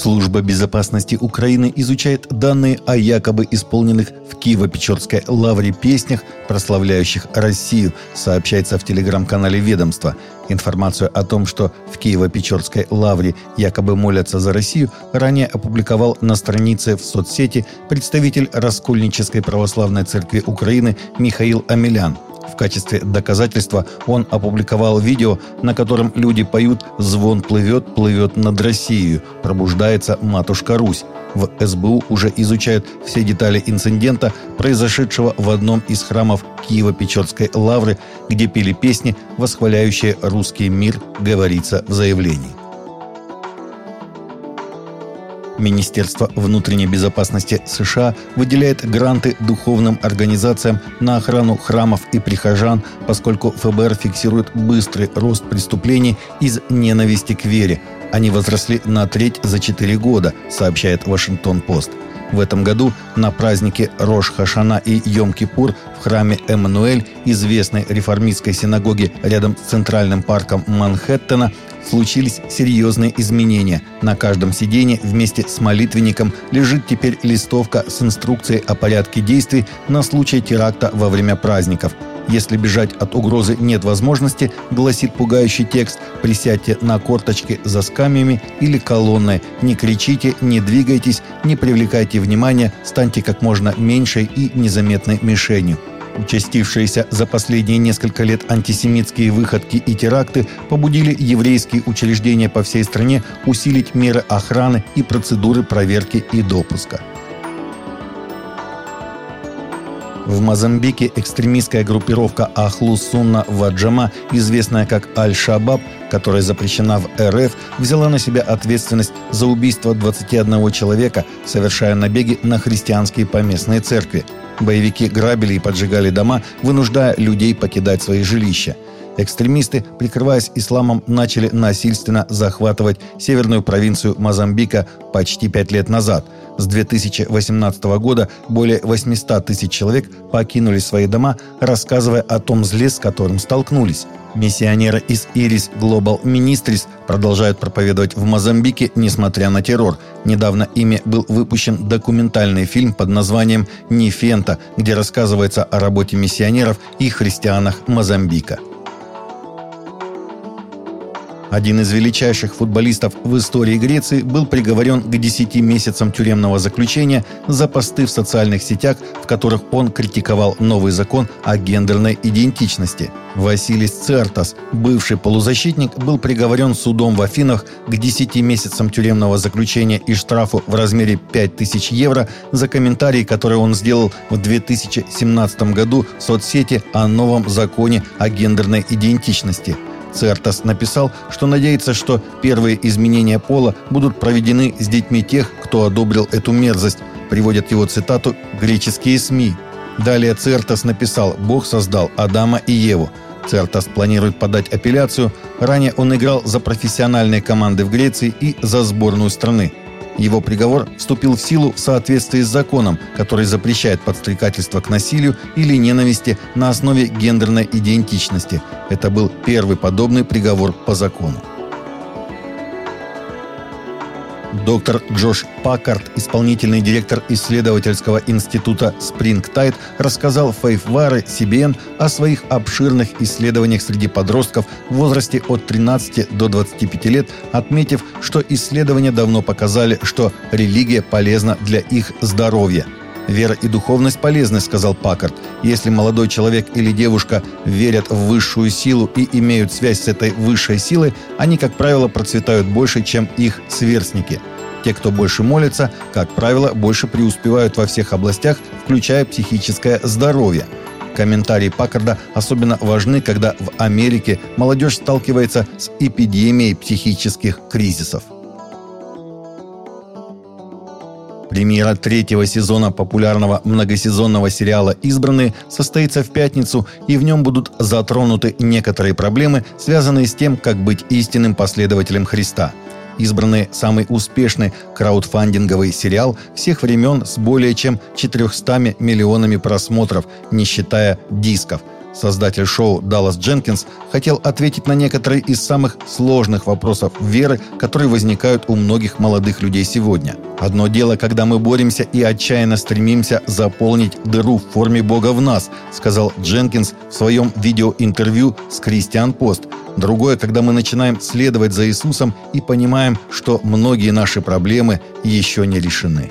Служба безопасности Украины изучает данные о якобы исполненных в Киево-Печорской лавре песнях, прославляющих Россию, сообщается в телеграм-канале ведомства. Информацию о том, что в Киево-Печорской лавре якобы молятся за Россию, ранее опубликовал на странице в соцсети представитель Раскольнической православной церкви Украины Михаил Амелян – в качестве доказательства он опубликовал видео, на котором люди поют «Звон плывет, плывет над Россией, пробуждается матушка Русь». В СБУ уже изучают все детали инцидента, произошедшего в одном из храмов Киево-Печорской лавры, где пели песни, восхваляющие русский мир, говорится в заявлении. Министерство внутренней безопасности США выделяет гранты духовным организациям на охрану храмов и прихожан, поскольку ФБР фиксирует быстрый рост преступлений из ненависти к вере. Они возросли на треть за четыре года, сообщает Вашингтон-Пост. В этом году на празднике Рош-Хашана и Йом-Кипур в храме Эммануэль, известной реформистской синагоге рядом с Центральным парком Манхэттена, случились серьезные изменения. На каждом сиденье вместе с молитвенником лежит теперь листовка с инструкцией о порядке действий на случай теракта во время праздников. Если бежать от угрозы нет возможности, гласит пугающий текст, присядьте на корточки за скамьями или колонной, не кричите, не двигайтесь, не привлекайте внимания, станьте как можно меньшей и незаметной мишенью. Участившиеся за последние несколько лет антисемитские выходки и теракты побудили еврейские учреждения по всей стране усилить меры охраны и процедуры проверки и допуска. В Мозамбике экстремистская группировка Ахлу Сунна Ваджама, известная как Аль-Шабаб, которая запрещена в РФ, взяла на себя ответственность за убийство 21 человека, совершая набеги на христианские поместные церкви. Боевики грабили и поджигали дома, вынуждая людей покидать свои жилища. Экстремисты, прикрываясь исламом, начали насильственно захватывать северную провинцию Мозамбика почти пять лет назад. С 2018 года более 800 тысяч человек покинули свои дома, рассказывая о том зле, с которым столкнулись. Миссионеры из Iris Global Ministries продолжают проповедовать в Мозамбике, несмотря на террор. Недавно ими был выпущен документальный фильм под названием «Нефента», где рассказывается о работе миссионеров и христианах Мозамбика. Один из величайших футболистов в истории Греции был приговорен к 10 месяцам тюремного заключения за посты в социальных сетях, в которых он критиковал новый закон о гендерной идентичности. Василис Цертас, бывший полузащитник, был приговорен судом в Афинах к 10 месяцам тюремного заключения и штрафу в размере 5000 евро за комментарии, которые он сделал в 2017 году в соцсети о новом законе о гендерной идентичности – Цертас написал, что надеется, что первые изменения пола будут проведены с детьми тех, кто одобрил эту мерзость, приводят его цитату греческие СМИ. Далее Цертас написал «Бог создал Адама и Еву». Цертас планирует подать апелляцию. Ранее он играл за профессиональные команды в Греции и за сборную страны. Его приговор вступил в силу в соответствии с законом, который запрещает подстрекательство к насилию или ненависти на основе гендерной идентичности. Это был первый подобный приговор по закону. Доктор Джош Паккарт, исполнительный директор исследовательского института Springtide, рассказал Фейфваре CBN о своих обширных исследованиях среди подростков в возрасте от 13 до 25 лет, отметив, что исследования давно показали, что религия полезна для их здоровья – «Вера и духовность полезны», — сказал Паккарт. «Если молодой человек или девушка верят в высшую силу и имеют связь с этой высшей силой, они, как правило, процветают больше, чем их сверстники». Те, кто больше молится, как правило, больше преуспевают во всех областях, включая психическое здоровье. Комментарии Паккарда особенно важны, когда в Америке молодежь сталкивается с эпидемией психических кризисов. Премьера третьего сезона популярного многосезонного сериала «Избранные» состоится в пятницу, и в нем будут затронуты некоторые проблемы, связанные с тем, как быть истинным последователем Христа. «Избранные» – самый успешный краудфандинговый сериал всех времен с более чем 400 миллионами просмотров, не считая дисков – Создатель шоу Даллас Дженкинс хотел ответить на некоторые из самых сложных вопросов веры, которые возникают у многих молодых людей сегодня. Одно дело, когда мы боремся и отчаянно стремимся заполнить дыру в форме Бога в нас, сказал Дженкинс в своем видеоинтервью с Кристиан Пост. Другое, когда мы начинаем следовать за Иисусом и понимаем, что многие наши проблемы еще не решены.